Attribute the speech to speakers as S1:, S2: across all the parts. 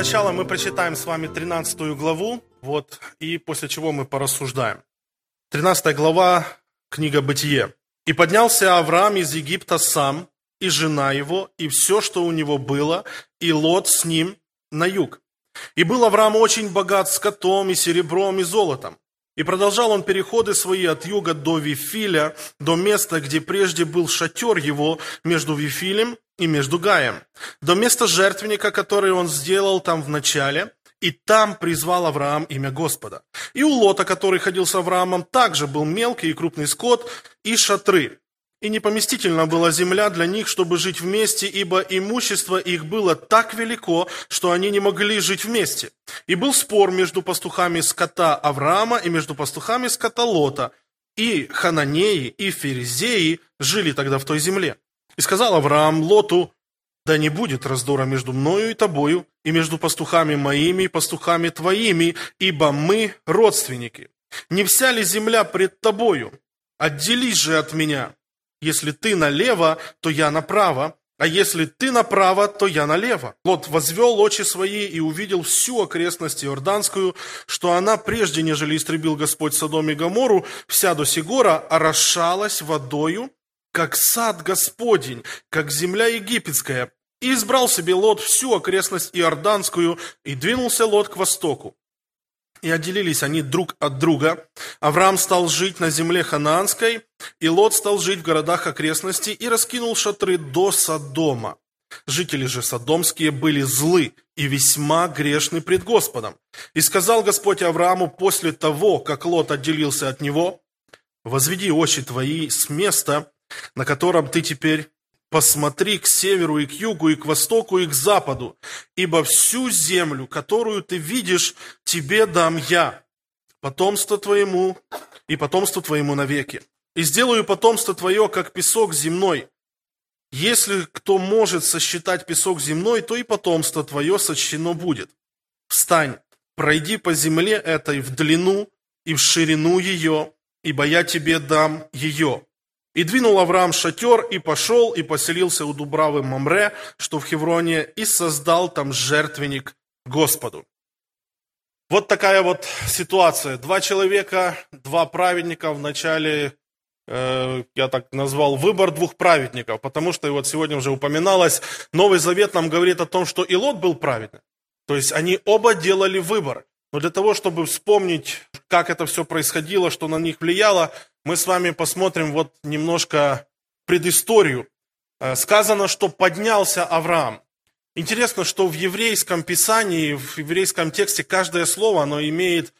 S1: Начала мы прочитаем с вами 13 главу, вот, и после чего мы порассуждаем. 13 глава, книга Бытие. «И поднялся Авраам из Египта сам, и жена его, и все, что у него было, и Лот с ним на юг. И был Авраам очень богат скотом и серебром и золотом. И продолжал он переходы свои от юга до Вифиля, до места, где прежде был шатер его между Вифилем и между Гаем, до места жертвенника, который он сделал там в начале, и там призвал Авраам имя Господа. И у Лота, который ходил с Авраамом, также был мелкий и крупный скот и шатры. И непоместительна была земля для них, чтобы жить вместе, ибо имущество их было так велико, что они не могли жить вместе. И был спор между пастухами скота Авраама и между пастухами скота Лота. И хананеи, и ферезеи жили тогда в той земле. И сказал Авраам Лоту, да не будет раздора между мною и тобою, и между пастухами моими и пастухами твоими, ибо мы родственники. Не вся ли земля пред тобою? Отделись же от меня. Если ты налево, то я направо, а если ты направо, то я налево. Лот возвел очи свои и увидел всю окрестность Иорданскую, что она, прежде нежели истребил Господь Содом и Гомору, вся до Сигора орошалась водою, как сад Господень, как земля египетская. И избрал себе Лот всю окрестность Иорданскую, и двинулся Лот к востоку. И отделились они друг от друга. Авраам стал жить на земле ханаанской, и Лот стал жить в городах окрестностей и раскинул шатры до Содома. Жители же содомские были злы и весьма грешны пред Господом. И сказал Господь Аврааму после того, как Лот отделился от него, «Возведи очи твои с места, на котором ты теперь Посмотри к северу и к югу, и к востоку, и к западу, ибо всю землю, которую ты видишь, тебе дам я, потомство твоему и потомство твоему навеки. И сделаю потомство твое, как песок земной. Если кто может сосчитать песок земной, то и потомство твое сочтено будет. Встань, пройди по земле этой в длину и в ширину ее, ибо я тебе дам ее. И двинул Авраам шатер, и пошел, и поселился у Дубравы Мамре, что в Хевроне, и создал там жертвенник Господу. Вот такая вот ситуация. Два человека, два праведника в начале, э, я так назвал, выбор двух праведников, потому что, и вот сегодня уже упоминалось, Новый Завет нам говорит о том, что и Лот был праведным. То есть они оба делали выбор. Но для того, чтобы вспомнить, как это все происходило, что на них влияло, мы с вами посмотрим вот немножко предысторию. Э, сказано, что поднялся Авраам. Интересно, что в еврейском писании, в еврейском тексте каждое слово, оно имеет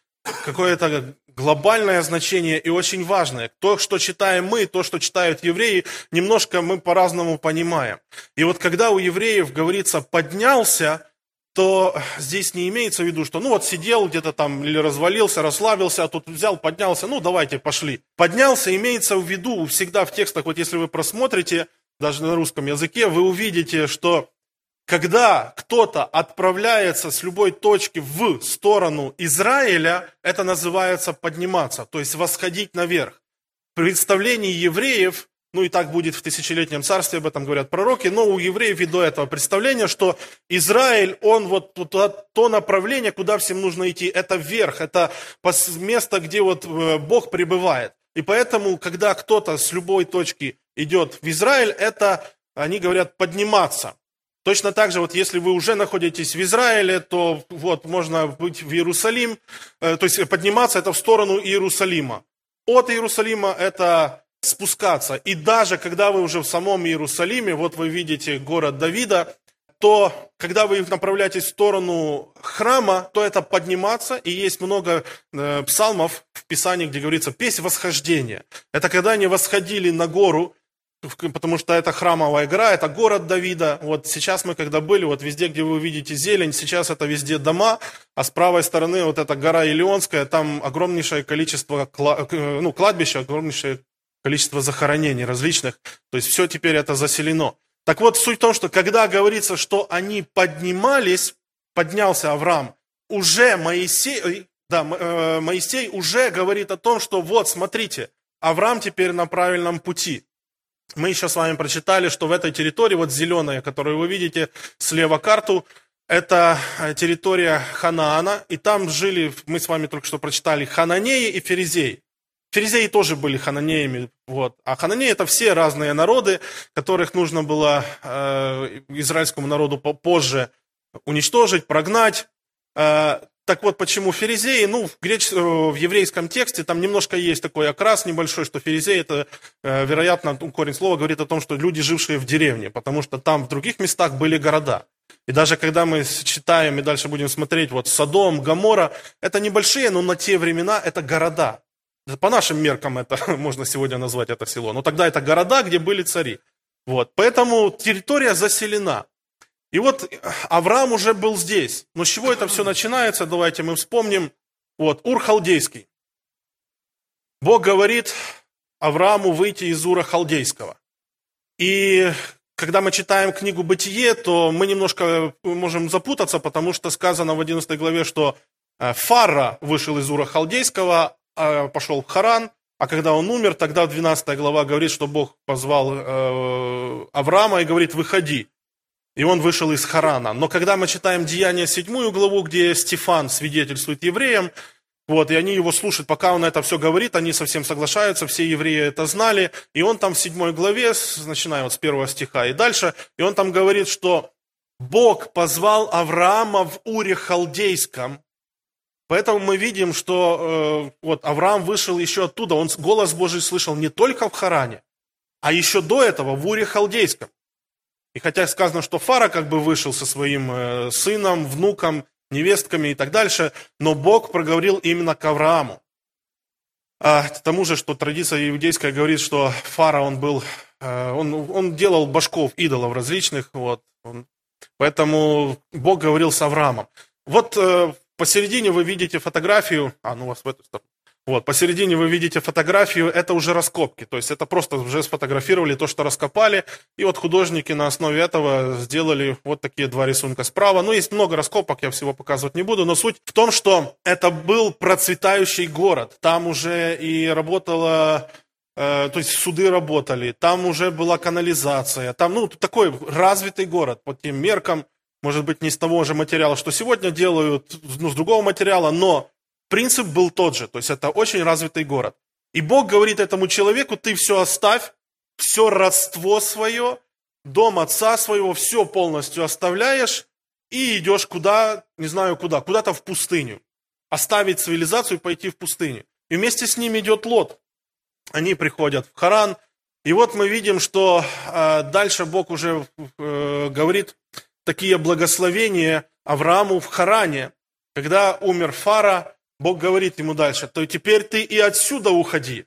S1: какое-то глобальное значение и очень важное. То, что читаем мы, то, что читают евреи, немножко мы по-разному понимаем. И вот когда у евреев говорится «поднялся», то здесь не имеется в виду, что ну вот сидел где-то там или развалился, расслабился, а тут взял, поднялся, ну давайте, пошли. Поднялся имеется в виду всегда в текстах, вот если вы просмотрите, даже на русском языке, вы увидите, что когда кто-то отправляется с любой точки в сторону Израиля, это называется подниматься, то есть восходить наверх. В представлении евреев ну и так будет в тысячелетнем царстве, об этом говорят пророки, но у евреев и этого представление, что Израиль, он вот то направление, куда всем нужно идти, это вверх, это место, где вот э, Бог пребывает. И поэтому, когда кто-то с любой точки идет в Израиль, это, они говорят, подниматься. Точно так же, вот если вы уже находитесь в Израиле, то вот можно быть в Иерусалим, э, то есть подниматься это в сторону Иерусалима. От Иерусалима это спускаться. И даже когда вы уже в самом Иерусалиме, вот вы видите город Давида, то когда вы направляетесь в сторону храма, то это подниматься, и есть много э, псалмов в Писании, где говорится «песнь восхождения». Это когда они восходили на гору, потому что это храмовая гора, это город Давида. Вот сейчас мы когда были, вот везде, где вы видите зелень, сейчас это везде дома, а с правой стороны вот эта гора Илионская, там огромнейшее количество ну, кладбища, огромнейшее количество захоронений различных. То есть все теперь это заселено. Так вот, суть в том, что когда говорится, что они поднимались, поднялся Авраам, уже Моисей, да, э, Моисей уже говорит о том, что вот, смотрите, Авраам теперь на правильном пути. Мы еще с вами прочитали, что в этой территории, вот зеленая, которую вы видите слева карту, это э, территория Ханаана, и там жили, мы с вами только что прочитали, хананеи и ферезеи. Ферезеи тоже были хананеями, вот. а хананеи это все разные народы, которых нужно было э, израильскому народу позже уничтожить, прогнать. Э, так вот, почему ферезеи? Ну, в, греч... Э, в еврейском тексте там немножко есть такой окрас небольшой, что ферезеи, это, э, вероятно, ну, корень слова говорит о том, что люди, жившие в деревне, потому что там в других местах были города. И даже когда мы читаем и дальше будем смотреть, вот Содом, Гамора, это небольшие, но на те времена это города. По нашим меркам это можно сегодня назвать это село. Но тогда это города, где были цари. Вот. Поэтому территория заселена. И вот Авраам уже был здесь. Но с чего это все начинается? Давайте мы вспомним. Вот, Ур Халдейский. Бог говорит Аврааму выйти из Ура Халдейского. И когда мы читаем книгу «Бытие», то мы немножко можем запутаться, потому что сказано в 11 главе, что э, Фара вышел из Ура Халдейского, пошел в Харан, а когда он умер, тогда 12 глава говорит, что Бог позвал э, Авраама и говорит, выходи. И он вышел из Харана. Но когда мы читаем Деяния 7 главу, где Стефан свидетельствует евреям, вот, и они его слушают, пока он это все говорит, они совсем соглашаются, все евреи это знали. И он там в 7 главе, начиная вот с первого стиха и дальше, и он там говорит, что Бог позвал Авраама в Уре Халдейском. Поэтому мы видим, что э, вот Авраам вышел еще оттуда, он голос Божий слышал не только в Харане, а еще до этого в Уре Халдейском. И хотя сказано, что Фара как бы вышел со своим э, сыном, внуком, невестками и так дальше, но Бог проговорил именно к Аврааму. А, к тому же, что традиция иудейская говорит, что Фара, он был, э, он, он делал башков, идолов различных, вот. Он, поэтому Бог говорил с Авраамом. Вот э, посередине вы видите фотографию, а, ну у вас в эту сторону, вот, посередине вы видите фотографию, это уже раскопки, то есть это просто уже сфотографировали то, что раскопали, и вот художники на основе этого сделали вот такие два рисунка справа. Ну, есть много раскопок, я всего показывать не буду, но суть в том, что это был процветающий город, там уже и работала э, то есть суды работали, там уже была канализация, там, ну, такой развитый город по тем меркам, может быть, не с того же материала, что сегодня делают, ну, с другого материала, но принцип был тот же, то есть это очень развитый город. И Бог говорит этому человеку, ты все оставь, все родство свое, дом отца своего, все полностью оставляешь и идешь куда, не знаю куда, куда-то в пустыню. Оставить цивилизацию и пойти в пустыню. И вместе с ним идет Лот. Они приходят в Харан. И вот мы видим, что э, дальше Бог уже э, говорит такие благословения Аврааму в Харане. Когда умер Фара, Бог говорит ему дальше, то теперь ты и отсюда уходи.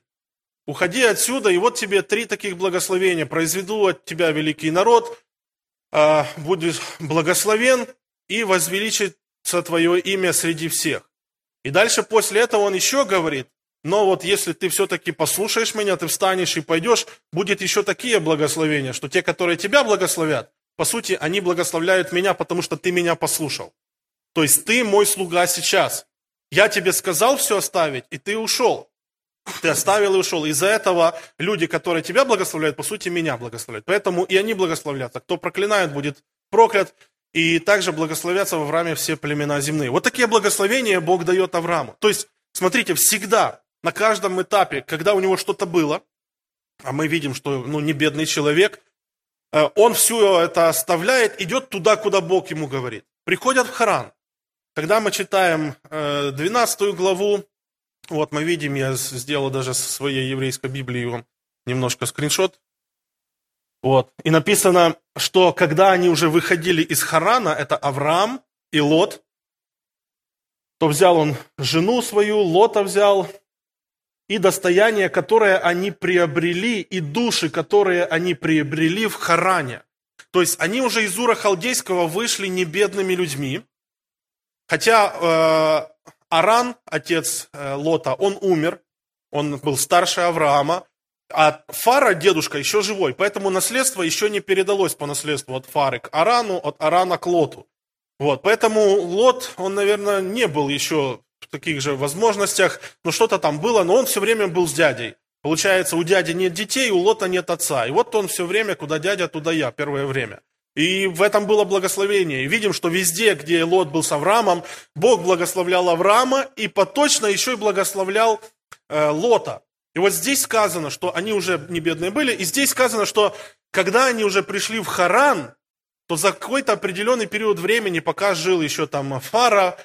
S1: Уходи отсюда, и вот тебе три таких благословения. Произведу от тебя великий народ, а, будешь благословен, и возвеличится твое имя среди всех. И дальше после этого он еще говорит, но вот если ты все-таки послушаешь меня, ты встанешь и пойдешь, будет еще такие благословения, что те, которые тебя благословят, по сути, они благословляют меня, потому что ты меня послушал. То есть ты мой слуга сейчас. Я тебе сказал все оставить, и ты ушел. Ты оставил и ушел. Из-за этого люди, которые тебя благословляют, по сути, меня благословляют. Поэтому и они благословлятся. Кто проклинает, будет проклят. И также благословятся в Аврааме все племена земные. Вот такие благословения Бог дает Аврааму. То есть, смотрите, всегда, на каждом этапе, когда у него что-то было, а мы видим, что ну, не бедный человек, он все это оставляет, идет туда, куда Бог ему говорит. Приходят в Харан. Когда мы читаем 12 э, главу, вот мы видим, я сделал даже со своей еврейской Библии вам немножко скриншот. Вот. И написано, что когда они уже выходили из Харана, это Авраам и Лот, то взял он жену свою, Лота взял, и достояние, которое они приобрели, и души, которые они приобрели в Харане. То есть они уже из Ура Халдейского вышли не бедными людьми, хотя э, Аран, отец э, Лота, он умер, он был старше Авраама, а Фара, дедушка, еще живой, поэтому наследство еще не передалось по наследству от Фары к Арану, от Арана к Лоту. Вот, поэтому Лот, он, наверное, не был еще в таких же возможностях, но что-то там было, но он все время был с дядей. Получается, у дяди нет детей, у Лота нет отца. И вот он все время, куда дядя, туда я, первое время. И в этом было благословение. И видим, что везде, где Лот был с Авраамом, Бог благословлял Авраама и поточно еще и благословлял э, Лота. И вот здесь сказано, что они уже не бедные были, и здесь сказано, что когда они уже пришли в Харан, то за какой-то определенный период времени, пока жил еще там Фара,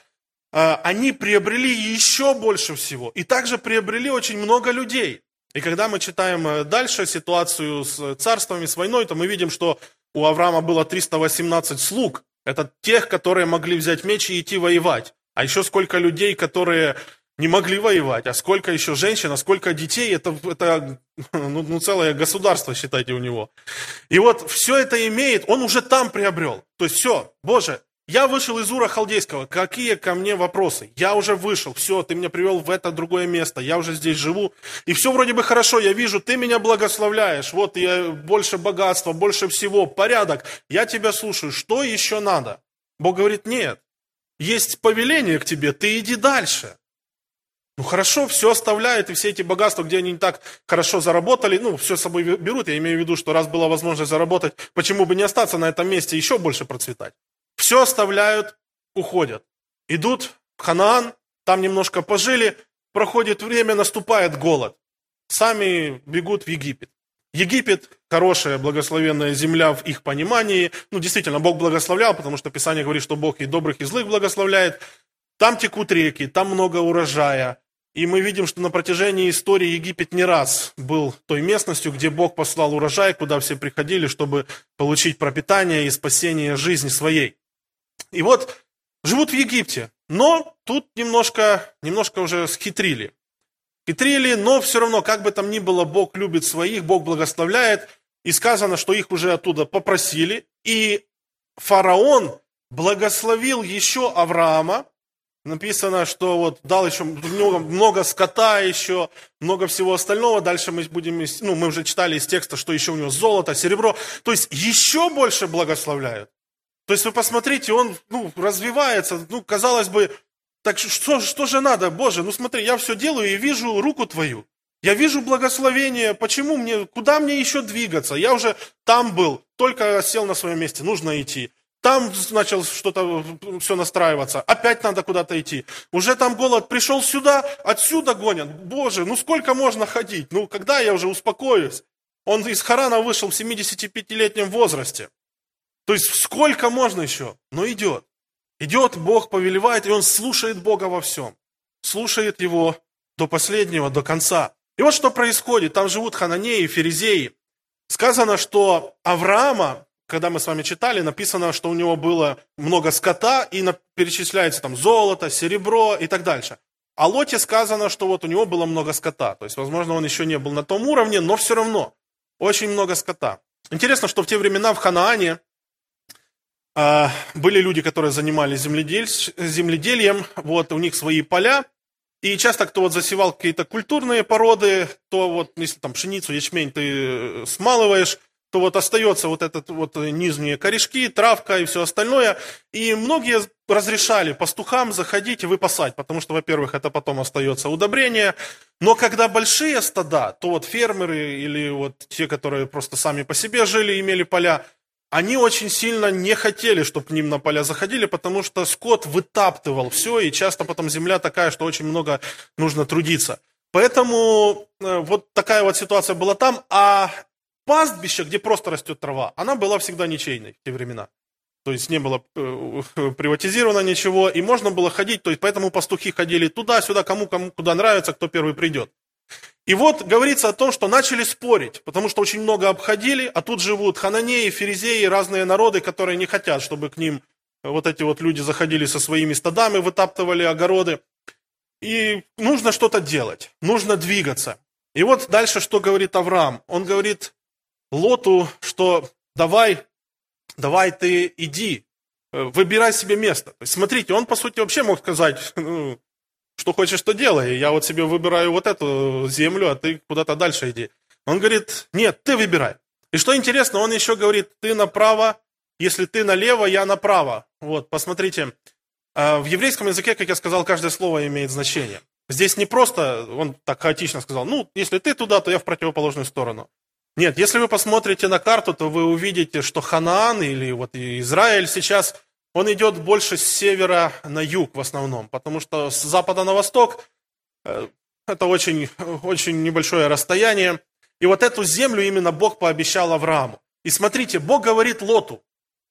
S1: они приобрели еще больше всего. И также приобрели очень много людей. И когда мы читаем э, дальше ситуацию с царствами, с войной, то мы видим, что у Авраама было 318 слуг. Это тех, которые могли взять меч и идти воевать. А еще сколько людей, которые не могли воевать, а сколько еще женщин, а сколько детей, это, это ну, ну, целое государство, считайте, у него. И вот все это имеет, он уже там приобрел. То есть все, Боже, я вышел из Ура Халдейского, какие ко мне вопросы? Я уже вышел, все, ты меня привел в это другое место, я уже здесь живу, и все вроде бы хорошо, я вижу, ты меня благословляешь, вот я больше богатства, больше всего, порядок, я тебя слушаю, что еще надо? Бог говорит, нет, есть повеление к тебе, ты иди дальше. Ну хорошо, все оставляют, и все эти богатства, где они не так хорошо заработали, ну, все с собой берут. Я имею в виду, что раз была возможность заработать, почему бы не остаться на этом месте еще больше процветать? Все оставляют, уходят. Идут в Ханаан, там немножко пожили, проходит время, наступает голод. Сами бегут в Египет. Египет – хорошая, благословенная земля в их понимании. Ну, действительно, Бог благословлял, потому что Писание говорит, что Бог и добрых, и злых благословляет. Там текут реки, там много урожая. И мы видим, что на протяжении истории Египет не раз был той местностью, где Бог послал урожай, куда все приходили, чтобы получить пропитание и спасение жизни своей. И вот живут в Египте, но тут немножко, немножко уже схитрили. Хитрили, но все равно, как бы там ни было, Бог любит своих, Бог благословляет. И сказано, что их уже оттуда попросили. И фараон благословил еще Авраама, написано, что вот дал еще много, много скота еще, много всего остального. Дальше мы будем, ну, мы уже читали из текста, что еще у него золото, серебро. То есть еще больше благословляют. То есть вы посмотрите, он ну, развивается, ну, казалось бы, так что, что же надо, Боже, ну смотри, я все делаю и вижу руку Твою. Я вижу благословение, почему мне, куда мне еще двигаться? Я уже там был, только сел на своем месте, нужно идти. Там начал что-то все настраиваться. Опять надо куда-то идти. Уже там голод пришел сюда, отсюда гонят. Боже, ну сколько можно ходить? Ну когда я уже успокоюсь? Он из Харана вышел в 75-летнем возрасте. То есть сколько можно еще? Но идет. Идет, Бог повелевает, и он слушает Бога во всем. Слушает его до последнего, до конца. И вот что происходит. Там живут хананеи, ферезеи. Сказано, что Авраама когда мы с вами читали, написано, что у него было много скота, и перечисляется там золото, серебро и так дальше. О Лоте сказано, что вот у него было много скота. То есть, возможно, он еще не был на том уровне, но все равно очень много скота. Интересно, что в те времена в Ханаане были люди, которые занимались земледель, земледельем, вот у них свои поля, и часто кто вот засевал какие-то культурные породы, то вот если там пшеницу, ячмень ты э, смалываешь, то вот остается вот этот вот нижние корешки, травка и все остальное. И многие разрешали пастухам заходить и выпасать, потому что, во-первых, это потом остается удобрение. Но когда большие стада, то вот фермеры или вот те, которые просто сами по себе жили, имели поля, они очень сильно не хотели, чтобы к ним на поля заходили, потому что скот вытаптывал все, и часто потом земля такая, что очень много нужно трудиться. Поэтому э, вот такая вот ситуация была там, а пастбище, где просто растет трава, она была всегда ничейной в те времена. То есть не было э, приватизировано ничего, и можно было ходить, то есть поэтому пастухи ходили туда-сюда, кому, кому куда нравится, кто первый придет. И вот говорится о том, что начали спорить, потому что очень много обходили, а тут живут хананеи, ферезеи, разные народы, которые не хотят, чтобы к ним вот эти вот люди заходили со своими стадами, вытаптывали огороды. и нужно что-то делать, нужно двигаться. И вот дальше что говорит Авраам? Он говорит Лоту, что давай, давай ты иди, э, выбирай себе место. Смотрите, он, по сути, вообще мог сказать, ну, что хочешь, то делай. Я вот себе выбираю вот эту землю, а ты куда-то дальше иди. Он говорит, нет, ты выбирай. И что интересно, он еще говорит, ты направо, если ты налево, я направо. Вот, посмотрите, а, в еврейском языке, как я сказал, каждое слово имеет значение. Здесь не просто, он так хаотично сказал, ну, если ты туда, то я в противоположную сторону. Нет, если вы посмотрите на карту, то вы увидите, что Ханаан или вот Израиль сейчас, он идет больше с севера на юг в основном, потому что с запада на восток э, это очень, очень небольшое расстояние. И вот эту землю именно Бог пообещал Аврааму. И смотрите, Бог говорит Лоту,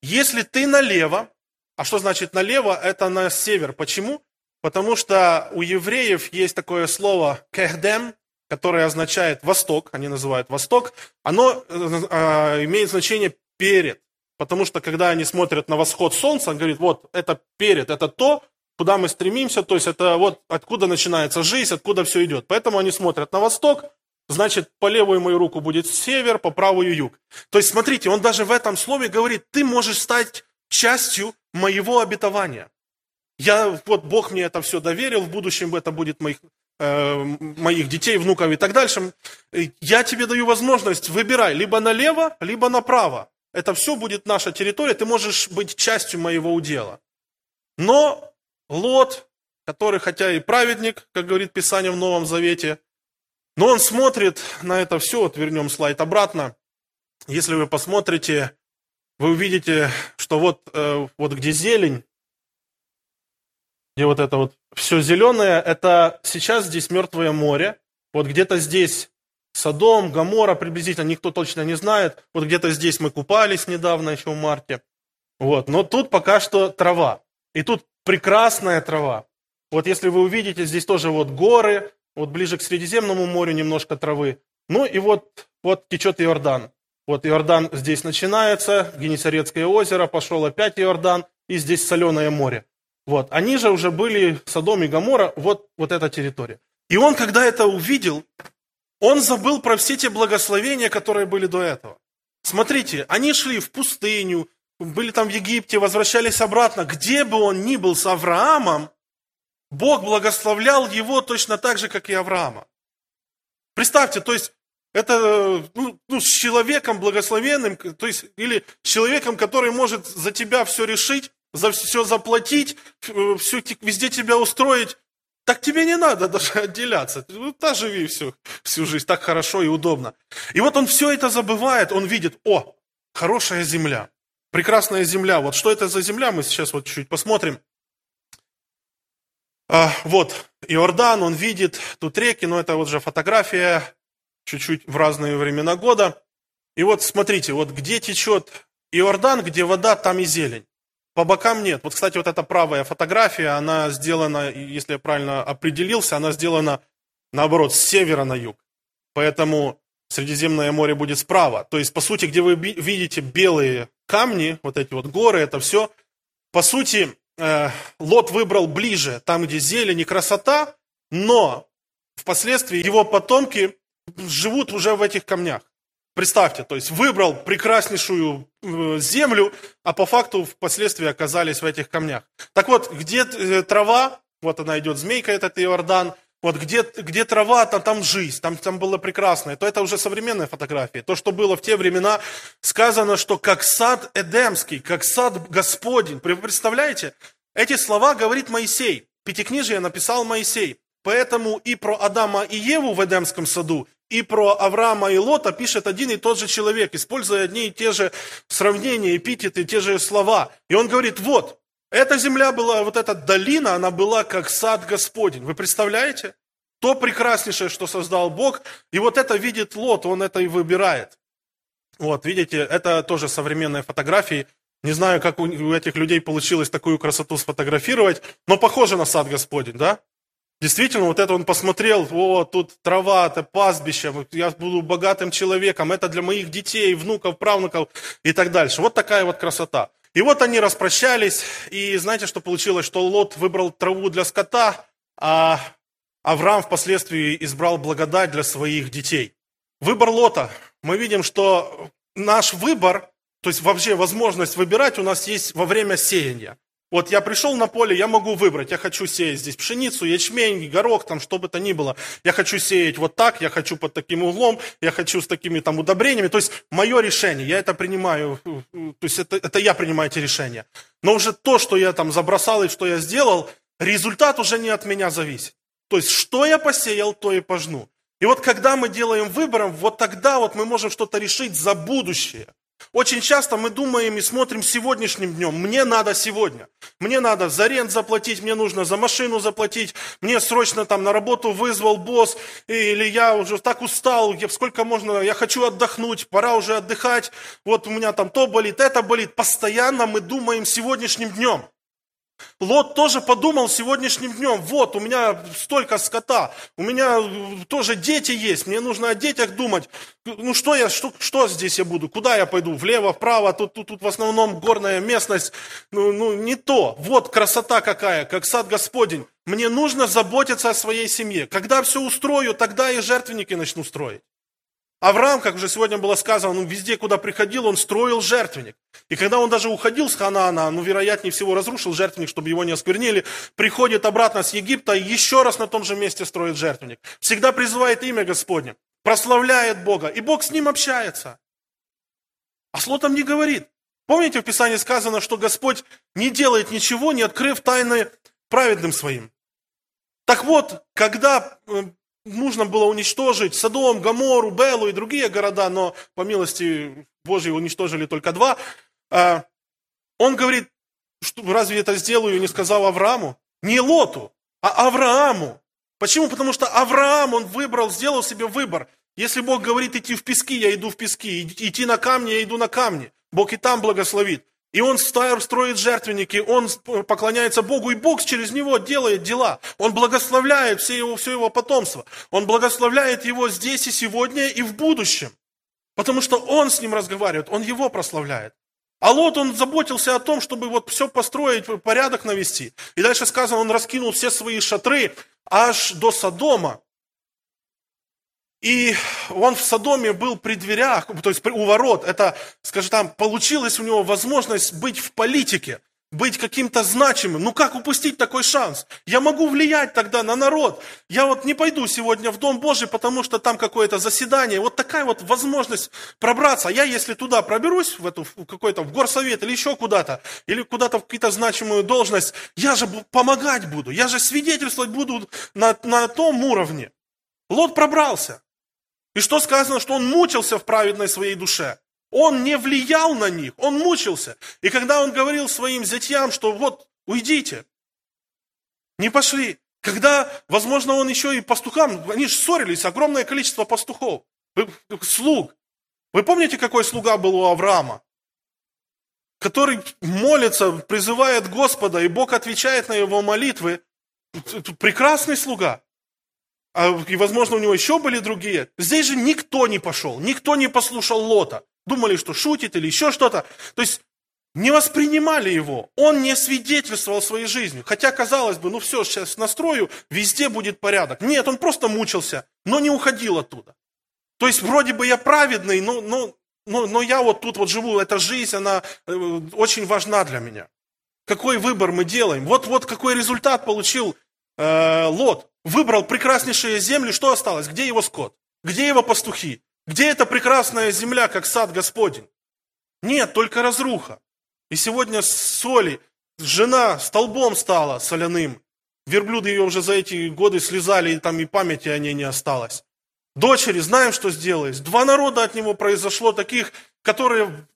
S1: если ты налево, а что значит налево? Это на север. Почему? Потому что у евреев есть такое слово кехдем, которое означает восток, они называют восток. Оно э, имеет значение перед. Потому что когда они смотрят на восход солнца, он говорит, вот это перед, это то, куда мы стремимся, то есть это вот откуда начинается жизнь, откуда все идет. Поэтому они смотрят на восток, значит, по левую мою руку будет север, по правую юг. То есть, смотрите, он даже в этом слове говорит, ты можешь стать частью моего обетования. Я, вот Бог мне это все доверил, в будущем это будет моих, э, моих детей, внуков и так дальше. Я тебе даю возможность, выбирай, либо налево, либо направо. Это все будет наша территория, ты можешь быть частью моего удела. Но Лот, который хотя и праведник, как говорит Писание в Новом Завете, но он смотрит на это все, вот вернем слайд обратно. Если вы посмотрите, вы увидите, что вот, э, вот где зелень, где вот это вот все зеленое, это сейчас здесь мертвое море. Вот где-то здесь Содом, Гамора приблизительно, никто точно не знает. Вот где-то здесь мы купались недавно, еще в марте. Вот. Но тут пока что трава. И тут прекрасная трава. Вот если вы увидите, здесь тоже вот горы, вот ближе к Средиземному морю немножко травы. Ну и вот, вот течет Иордан. Вот Иордан здесь начинается, Генесарецкое озеро, пошел опять Иордан, и здесь соленое море. Вот. Они же уже были Содом и Гамора, вот, вот эта территория. И он, когда это увидел, он забыл про все те благословения, которые были до этого. Смотрите, они шли в пустыню, были там в Египте, возвращались обратно. Где бы он ни был с Авраамом, Бог благословлял его точно так же, как и Авраама. Представьте, то есть это ну, ну, с человеком благословенным, то есть или с человеком, который может за тебя все решить, за все заплатить, все, везде тебя устроить, так тебе не надо даже отделяться. Ну, та живи всю, всю жизнь, так хорошо и удобно. И вот он все это забывает, он видит, о, хорошая земля, прекрасная земля. Вот что это за земля, мы сейчас вот чуть-чуть посмотрим. А, вот, Иордан, он видит тут реки, но это вот же фотография, чуть-чуть в разные времена года. И вот смотрите, вот где течет Иордан, где вода, там и зелень. По бокам нет. Вот, кстати, вот эта правая фотография, она сделана, если я правильно определился, она сделана, наоборот, с севера на юг. Поэтому Средиземное море будет справа. То есть, по сути, где вы видите белые камни, вот эти вот горы, это все, по сути, Э, Лот выбрал ближе, там, где зелень и красота, но впоследствии его потомки живут уже в этих камнях. Представьте, то есть выбрал прекраснейшую э, землю, а по факту впоследствии оказались в этих камнях. Так вот, где э, трава, вот она идет, змейка этот Иордан, вот где, где трава, там, там жизнь, там, там было прекрасно. То это уже современная фотография. То, что было в те времена, сказано, что как сад Эдемский, как сад Господень. Вы представляете? Эти слова говорит Моисей. Пятикнижие написал Моисей. Поэтому и про Адама и Еву в Эдемском саду, и про Авраама и Лота пишет один и тот же человек, используя одни и те же сравнения, эпитеты, те же слова. И он говорит, вот, эта земля была, вот эта долина, она была как сад Господень. Вы представляете? То прекраснейшее, что создал Бог. И вот это видит Лот, он это и выбирает. Вот, видите, это тоже современные фотографии. Не знаю, как у этих людей получилось такую красоту сфотографировать, но похоже на сад Господень, да? Действительно, вот это он посмотрел, о, тут трава, это пастбище, я буду богатым человеком, это для моих детей, внуков, правнуков и так дальше. Вот такая вот красота. И вот они распрощались, и знаете, что получилось? Что Лот выбрал траву для скота, а Авраам впоследствии избрал благодать для своих детей. Выбор Лота. Мы видим, что наш выбор, то есть вообще возможность выбирать у нас есть во время сеяния. Вот я пришел на поле, я могу выбрать, я хочу сеять здесь пшеницу, ячмень, горох, там что бы то ни было. Я хочу сеять вот так, я хочу под таким углом, я хочу с такими там удобрениями. То есть мое решение, я это принимаю, то есть это, это я принимаю эти решения. Но уже то, что я там забросал и что я сделал, результат уже не от меня зависит. То есть что я посеял, то и пожну. И вот когда мы делаем выбор, вот тогда вот мы можем что-то решить за будущее. Очень часто мы думаем и смотрим сегодняшним днем. Мне надо сегодня. Мне надо за рент заплатить, мне нужно за машину заплатить, мне срочно там на работу вызвал босс, или я уже так устал, я, сколько можно, я хочу отдохнуть, пора уже отдыхать, вот у меня там то болит, это болит. Постоянно мы думаем сегодняшним днем. Лот тоже подумал сегодняшним днем, вот, у меня столько скота, у меня тоже дети есть, мне нужно о детях думать. Ну что я, что, что здесь я буду, куда я пойду, влево, вправо, тут, тут, тут в основном горная местность, ну, ну не то. Вот красота какая, как сад Господень. Мне нужно заботиться о своей семье. Когда все устрою, тогда и жертвенники начну строить. Авраам, как уже сегодня было сказано, ну, везде, куда приходил, он строил жертвенник. И когда он даже уходил с Ханаана, ну, вероятнее всего, разрушил жертвенник, чтобы его не осквернили, приходит обратно с Египта и еще раз на том же месте строит жертвенник. Всегда призывает имя Господне, прославляет Бога, и Бог с ним общается. А с Лотом не говорит. Помните, в Писании сказано, что Господь не делает ничего, не открыв тайны праведным своим. Так вот, когда э, нужно было уничтожить Содом, Гамору, Белу и другие города, но по милости Божьей уничтожили только два. А, он говорит, что разве это сделаю, не сказал Аврааму? Не Лоту, а Аврааму. Почему? Потому что Авраам, он выбрал, сделал себе выбор. Если Бог говорит идти в пески, я иду в пески. Идти на камни, я иду на камни. Бог и там благословит. И он строит жертвенники, он поклоняется Богу, и Бог через него делает дела. Он благословляет все его, все его потомство. Он благословляет его здесь и сегодня, и в будущем. Потому что он с ним разговаривает, он его прославляет. А Лот, он заботился о том, чтобы вот все построить, порядок навести. И дальше сказано, он раскинул все свои шатры аж до Содома. И он в Содоме был при дверях, то есть у ворот. Это, скажем там, получилась у него возможность быть в политике, быть каким-то значимым. Ну как упустить такой шанс? Я могу влиять тогда на народ. Я вот не пойду сегодня в Дом Божий, потому что там какое-то заседание. Вот такая вот возможность пробраться. А я, если туда проберусь, в эту в какой-то в горсовет или еще куда-то, или куда-то в какую-то значимую должность, я же помогать буду, я же свидетельствовать буду на, на том уровне. Лот пробрался. И что сказано, что он мучился в праведной своей душе. Он не влиял на них, он мучился. И когда он говорил своим зятьям, что вот, уйдите, не пошли. Когда, возможно, он еще и пастухам, они же ссорились, огромное количество пастухов, слуг. Вы помните, какой слуга был у Авраама? Который молится, призывает Господа, и Бог отвечает на его молитвы. Прекрасный слуга и, возможно, у него еще были другие. Здесь же никто не пошел, никто не послушал Лота. Думали, что шутит или еще что-то. То есть не воспринимали его. Он не свидетельствовал своей жизнью. Хотя, казалось бы, ну все, сейчас настрою, везде будет порядок. Нет, он просто мучился, но не уходил оттуда. То есть, вроде бы я праведный, но, но, но, но я вот тут вот живу, эта жизнь, она э, очень важна для меня. Какой выбор мы делаем? Вот, вот какой результат получил э, Лот выбрал прекраснейшие земли, что осталось? Где его скот? Где его пастухи? Где эта прекрасная земля, как сад Господень? Нет, только разруха. И сегодня соли, жена столбом стала соляным. Верблюды ее уже за эти годы слезали, и там и памяти о ней не осталось. Дочери, знаем, что сделались. Два народа от него произошло, таких, которые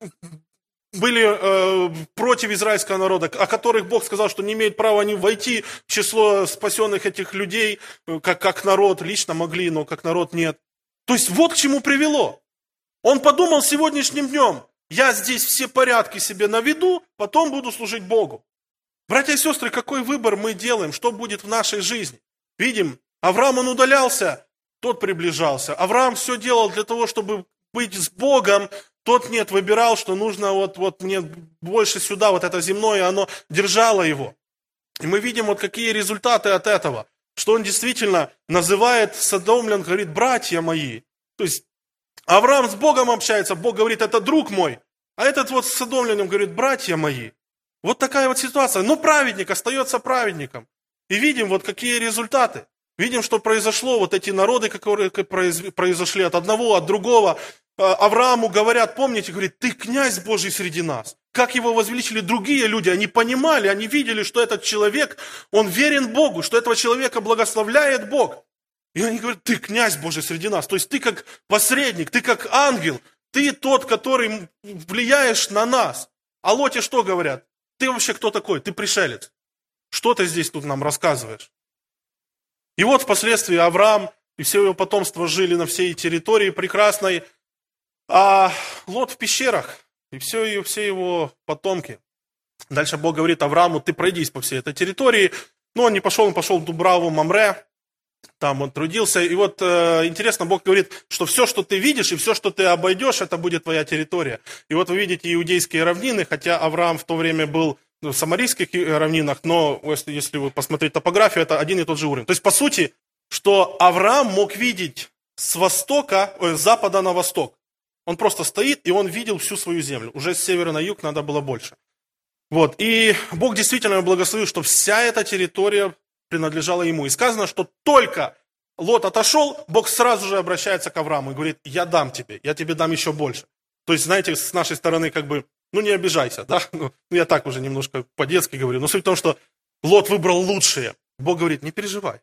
S1: были э, против израильского народа, о которых Бог сказал, что не имеют права они войти в число спасенных этих людей, э, как, как народ, лично могли, но как народ нет. То есть вот к чему привело. Он подумал сегодняшним днем, я здесь все порядки себе наведу, потом буду служить Богу. Братья и сестры, какой выбор мы делаем, что будет в нашей жизни? Видим, Авраам он удалялся, тот приближался. Авраам все делал для того, чтобы быть с Богом, тот нет, выбирал, что нужно вот, вот мне больше сюда, вот это земное, оно держало его. И мы видим вот какие результаты от этого. что он действительно называет садомлян, говорит, братья мои. То есть Авраам с Богом общается, Бог говорит, это друг мой. А этот вот с садомлянем говорит, братья мои. Вот такая вот ситуация. Но праведник остается праведником. И видим вот какие результаты. Видим, что произошло, вот эти народы, которые произошли от одного, от другого. А, Аврааму говорят, помните, говорит, ты князь Божий среди нас. Как его возвеличили другие люди, они понимали, они видели, что этот человек, он верен Богу, что этого человека благословляет Бог. И они говорят, ты князь Божий среди нас. То есть ты как посредник, ты как ангел, ты тот, который влияешь на нас. А Лоте что говорят? Ты вообще кто такой? Ты пришелец. Что ты здесь тут нам рассказываешь? И вот впоследствии Авраам и все его потомство жили на всей территории прекрасной, а Лот в пещерах, и все, все его потомки. Дальше Бог говорит Аврааму, ты пройдись по всей этой территории. Но он не пошел, он пошел в Дубраву, Мамре, там он трудился. И вот э, интересно, Бог говорит, что все, что ты видишь и все, что ты обойдешь, это будет твоя территория. И вот вы видите иудейские равнины, хотя Авраам в то время был в самарийских равнинах, но если, если вы посмотреть топографию, это один и тот же уровень. То есть, по сути, что Авраам мог видеть с востока, ой, с запада на восток. Он просто стоит, и он видел всю свою землю. Уже с севера на юг надо было больше. Вот. И Бог действительно благословил, что вся эта территория принадлежала ему. И сказано, что только Лот отошел, Бог сразу же обращается к Аврааму и говорит, я дам тебе, я тебе дам еще больше. То есть, знаете, с нашей стороны как бы, ну не обижайся, да? Ну, ну я так уже немножко по-детски говорю. Но суть в том, что Лот выбрал лучшее. Бог говорит, не переживай,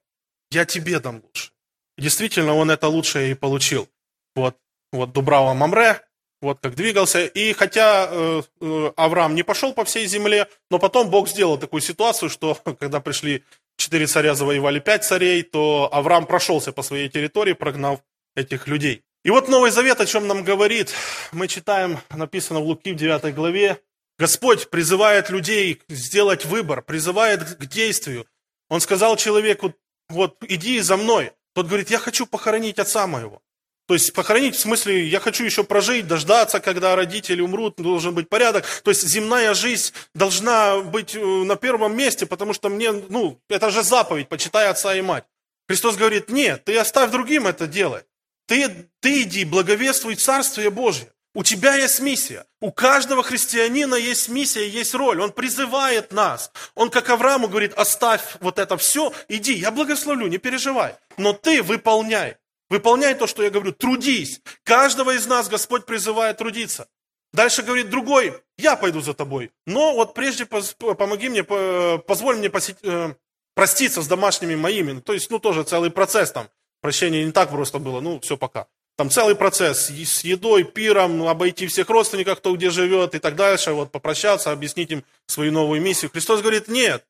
S1: я тебе дам лучше. Действительно, он это лучшее и получил. Вот, вот Дубрава Мамре, вот как двигался. И хотя э, э, Авраам не пошел по всей земле, но потом Бог сделал такую ситуацию, что когда пришли четыре царя, завоевали пять царей, то Авраам прошелся по своей территории, прогнав этих людей. И вот Новый Завет о чем нам говорит. Мы читаем, написано в Луки в 9 главе, Господь призывает людей сделать выбор, призывает к действию. Он сказал человеку, вот иди за мной. Тот говорит, я хочу похоронить отца моего. То есть похоронить в смысле, я хочу еще прожить, дождаться, когда родители умрут, должен быть порядок. То есть земная жизнь должна быть э, на первом месте, потому что мне, ну, это же заповедь, почитай отца и мать. Христос говорит, нет, ты оставь другим это делать. Ты, ты иди, благовествуй Царствие Божье. У тебя есть миссия. У каждого христианина есть миссия, есть роль. Он призывает нас. Он, как Аврааму, говорит, оставь вот это все, иди, я благословлю, не переживай. Но ты выполняй. Выполняй то, что я говорю, трудись. Каждого из нас Господь призывает трудиться. Дальше говорит другой, я пойду за тобой. Но вот прежде помоги мне, позволь мне посетить, э, проститься с домашними моими. То есть, ну, тоже целый процесс там. Прощение не так просто было, ну, все пока. Там целый процесс с едой, пиром, обойти всех родственников, кто где живет и так дальше, вот попрощаться, объяснить им свою новую миссию. Христос говорит, нет,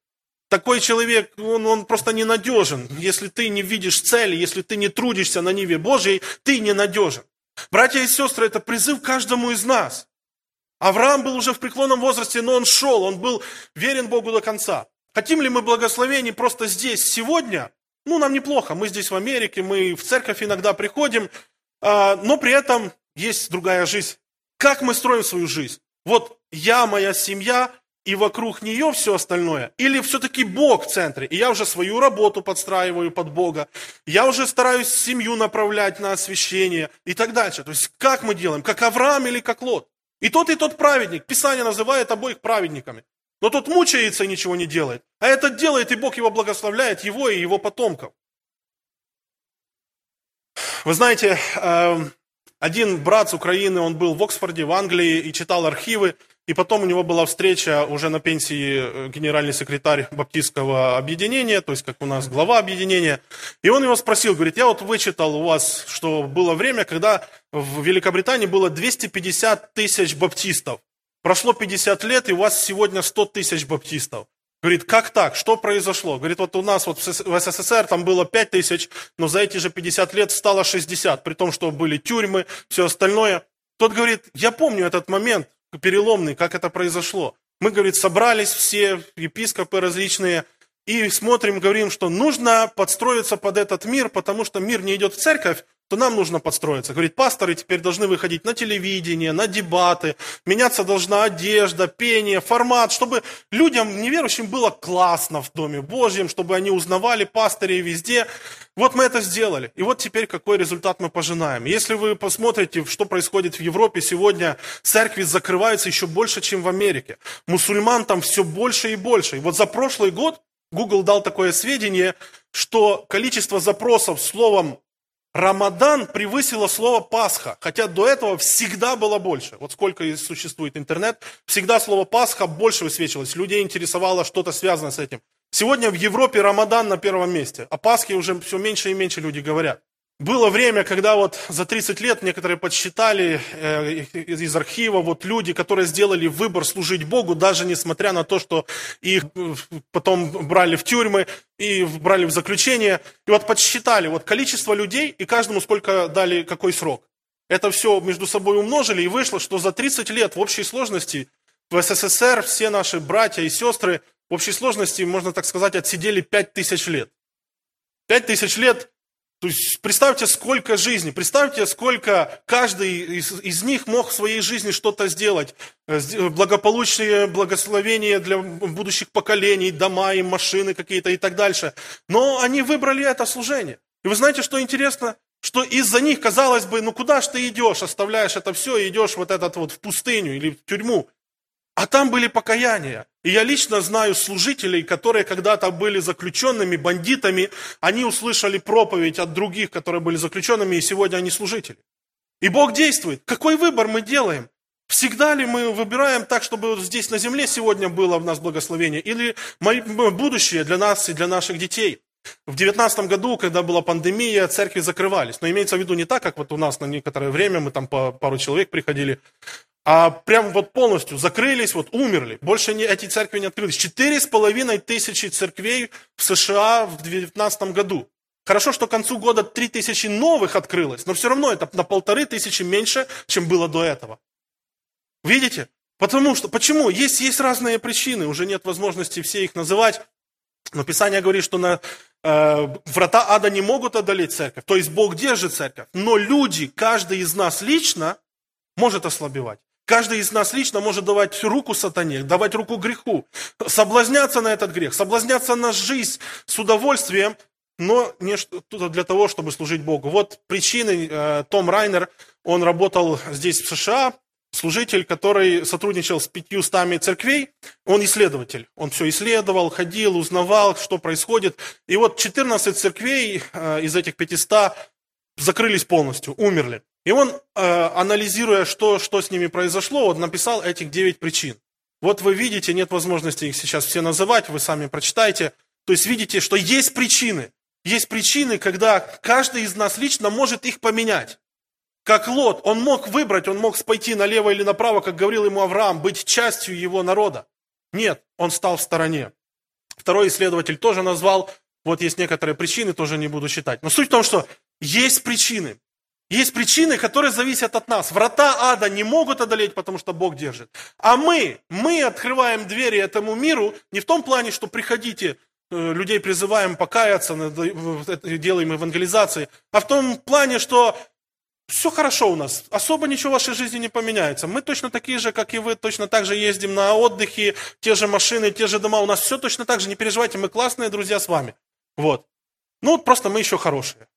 S1: такой человек, он, он просто ненадежен. Если ты не видишь цели, если ты не трудишься на Ниве Божьей, ты ненадежен. Братья и сестры, это призыв каждому из нас. Авраам был уже в преклонном возрасте, но он шел, он был верен Богу до конца. Хотим ли мы благословений просто здесь, сегодня? Ну, нам неплохо, мы здесь в Америке, мы в церковь иногда приходим, а, но при этом есть другая жизнь. Как мы строим свою жизнь? Вот я, моя семья, и вокруг нее все остальное? Или все-таки Бог в центре, и я уже свою работу подстраиваю под Бога, я уже стараюсь семью направлять на освящение и так дальше. То есть как мы делаем? Как Авраам или как Лот? И тот, и тот праведник. Писание называет обоих праведниками. Но тот мучается и ничего не делает. А этот делает, и Бог его благословляет, его и его потомков. Вы знаете, эм, один брат с Украины, он был в Оксфорде, в Англии, и читал архивы. И потом у него была встреча уже на пенсии э, генеральный секретарь баптистского объединения, то есть как у нас глава объединения. И он его спросил, говорит, я вот вычитал у вас, что было время, когда в Великобритании было 250 тысяч баптистов. Прошло 50 лет, и у вас сегодня 100 тысяч баптистов. Говорит, как так? Что произошло? Говорит, вот у нас вот в СССР там было 5 тысяч, но за эти же 50 лет стало 60, при том, что были тюрьмы, все остальное. Тот говорит, я помню этот момент, переломный, как это произошло. Мы, говорит, собрались все, епископы различные, и смотрим, говорим, что нужно подстроиться под этот мир, потому что мир не идет в церковь, то нам нужно подстроиться. Говорит, пасторы теперь должны выходить на телевидение, на дебаты, меняться должна одежда, пение, формат, чтобы людям, неверующим, было классно в Доме Божьем, чтобы они узнавали пастырей везде. Вот мы это сделали. И вот теперь какой результат мы пожинаем. Если вы посмотрите, что происходит в Европе сегодня, церкви закрываются еще больше, чем в Америке. Мусульман там все больше и больше. И вот за прошлый год Google дал такое сведение, что количество запросов словом Рамадан превысило слово Пасха, хотя до этого всегда было больше. Вот сколько существует интернет, всегда слово Пасха больше высвечивалось. Людей интересовало что-то связанное с этим. Сегодня в Европе Рамадан на первом месте, о Пасхе уже все меньше и меньше люди говорят. Было время, когда вот за 30 лет некоторые подсчитали э, из архива вот люди, которые сделали выбор служить Богу, даже несмотря на то, что их э, потом брали в тюрьмы и брали в заключение. И вот подсчитали вот количество людей и каждому сколько дали, какой срок. Это все между собой умножили и вышло, что за 30 лет в общей сложности в СССР все наши братья и сестры в общей сложности, можно так сказать, отсидели 5000 лет. 5000 лет то есть представьте, сколько жизней, представьте, сколько каждый из, из них мог в своей жизни что-то сделать. Э, благополучные благословения для будущих поколений, дома и машины какие-то и так дальше. Но они выбрали это служение. И вы знаете, что интересно? Что из-за них, казалось бы, ну куда ж ты идешь, оставляешь это все и идешь вот этот вот в пустыню или в тюрьму. А там были покаяния. И я лично знаю служителей, которые когда-то были заключенными, бандитами, они услышали проповедь от других, которые были заключенными, и сегодня они служители. И Бог действует. Какой выбор мы делаем? Всегда ли мы выбираем так, чтобы вот здесь на земле сегодня было в нас благословение? Или будущее для нас и для наших детей? В 2019 году, когда была пандемия, церкви закрывались. Но имеется в виду не так, как вот у нас на некоторое время, мы там пару человек приходили, а прям вот полностью закрылись, вот умерли. Больше не, эти церкви не открылись. Четыре с половиной тысячи церквей в США в 2019 году. Хорошо, что к концу года три тысячи новых открылось, но все равно это на полторы тысячи меньше, чем было до этого. Видите? Потому что, почему? Есть, есть разные причины, уже нет возможности все их называть. Но Писание говорит, что на, э, врата ада не могут одолеть церковь. То есть Бог держит церковь. Но люди, каждый из нас лично, может ослабевать. Каждый из нас лично может давать руку сатане, давать руку греху, соблазняться на этот грех, соблазняться на жизнь с удовольствием, но не для того, чтобы служить Богу. Вот причины. Э, Том Райнер, он работал здесь, в США, служитель, который сотрудничал с пятьюстами церквей, он исследователь. Он все исследовал, ходил, узнавал, что происходит. И вот 14 церквей э, из этих 500 закрылись полностью, умерли. И он, э, анализируя, что, что с ними произошло, вот написал этих девять причин. Вот вы видите, нет возможности их сейчас все называть, вы сами прочитайте. То есть видите, что есть причины. Есть причины, когда каждый из нас лично может их поменять. Как Лот, он мог выбрать, он мог пойти налево или направо, как говорил ему Авраам, быть частью его народа. Нет, он стал в стороне. Второй исследователь тоже назвал, вот есть некоторые причины, тоже не буду считать. Но суть в том, что есть причины. Есть причины, которые зависят от нас. Врата ада не могут одолеть, потому что Бог держит. А мы, мы открываем двери этому миру не в том плане, что приходите, э, людей призываем покаяться, делаем евангелизации, а в том плане, что все хорошо у нас, особо ничего в вашей жизни не поменяется. Мы точно такие же, как и вы, точно так же ездим на отдыхе, те же машины, те же дома, у нас все точно так же, не переживайте, мы классные друзья с вами. Вот. Ну, просто мы еще хорошие.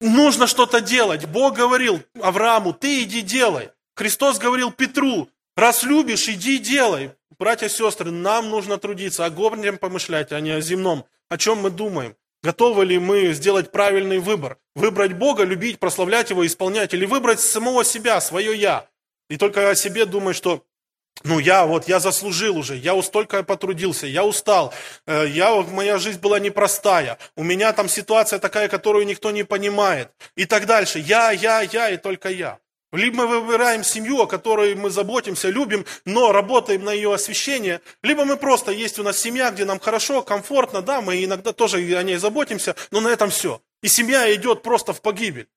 S1: Нужно что-то делать. Бог говорил Аврааму, ты иди делай. Христос говорил Петру, раз любишь, иди делай. Братья и сестры, нам нужно трудиться, о горнем помышлять, а не о земном. О чем мы думаем? Готовы ли мы сделать правильный выбор? Выбрать Бога, любить, прославлять Его, исполнять? Или выбрать самого себя, свое «я»? И только о себе думать, что ну, я вот, я заслужил уже, я столько потрудился, я устал, э, я, моя жизнь была непростая, у меня там ситуация такая, которую никто не понимает, и так дальше. Я, я, я и только я. Либо мы выбираем семью, о которой мы заботимся, любим, но работаем на ее освещение, либо мы просто, есть у нас семья, где нам хорошо, комфортно, да, мы иногда тоже о ней заботимся, но на этом все. И семья идет просто в погибель.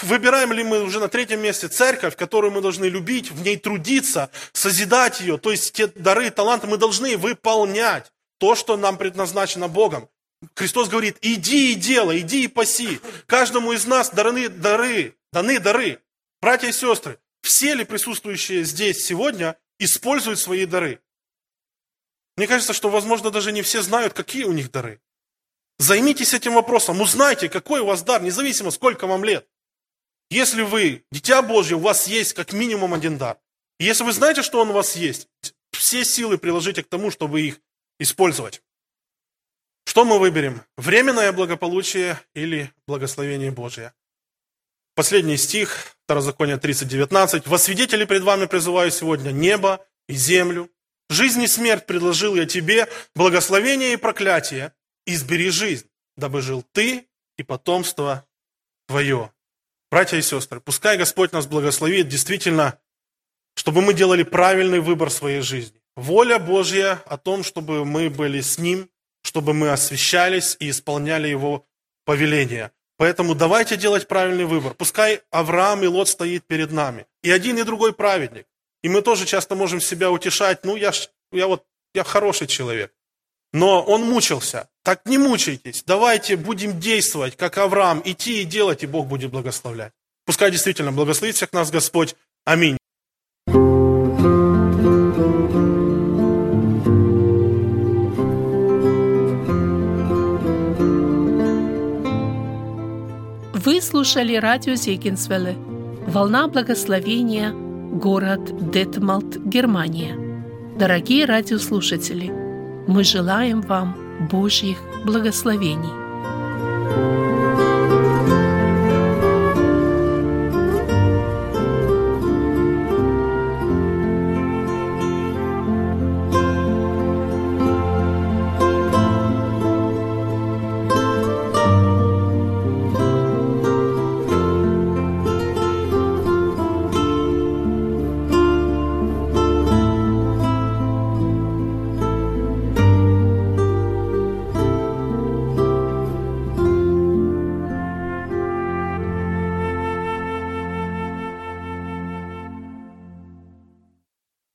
S1: Выбираем ли мы уже на третьем месте церковь, которую мы должны любить, в ней трудиться, созидать ее, то есть те дары, таланты мы должны выполнять, то, что нам предназначено Богом. Христос говорит, иди и делай, иди и паси. Каждому из нас даны дары, даны дары. Братья и сестры, все ли присутствующие здесь сегодня используют свои дары? Мне кажется, что, возможно, даже не все знают, какие у них дары. Займитесь этим вопросом, узнайте, какой у вас дар, независимо, сколько вам лет. Если вы дитя Божье, у вас есть как минимум один дар. И если вы знаете, что он у вас есть, все силы приложите к тому, чтобы их использовать. Что мы выберем? Временное благополучие или благословение Божие? Последний стих, Второзаконие 30.19. «Во свидетели пред вами призываю сегодня небо и землю. Жизнь и смерть предложил я тебе, благословение и проклятие. Избери жизнь, дабы жил ты и потомство твое». Братья и сестры, пускай Господь нас благословит действительно, чтобы мы делали правильный выбор своей жизни. Воля Божья о том, чтобы мы были с Ним, чтобы мы освящались и исполняли Его повеления. Поэтому давайте делать правильный выбор. Пускай Авраам и Лот стоит перед нами. И один, и другой праведник. И мы тоже часто можем себя утешать. Ну, я, я вот, я хороший человек. Но он мучился. Так не мучайтесь. Давайте будем действовать, как Авраам, идти и делать, и Бог будет благословлять. Пускай действительно благословит всех нас Господь. Аминь.
S2: Вы слушали радио Зегенсвелле «Волна благословения», город Детмалт, Германия. Дорогие радиослушатели, мы желаем вам Божьих благословений.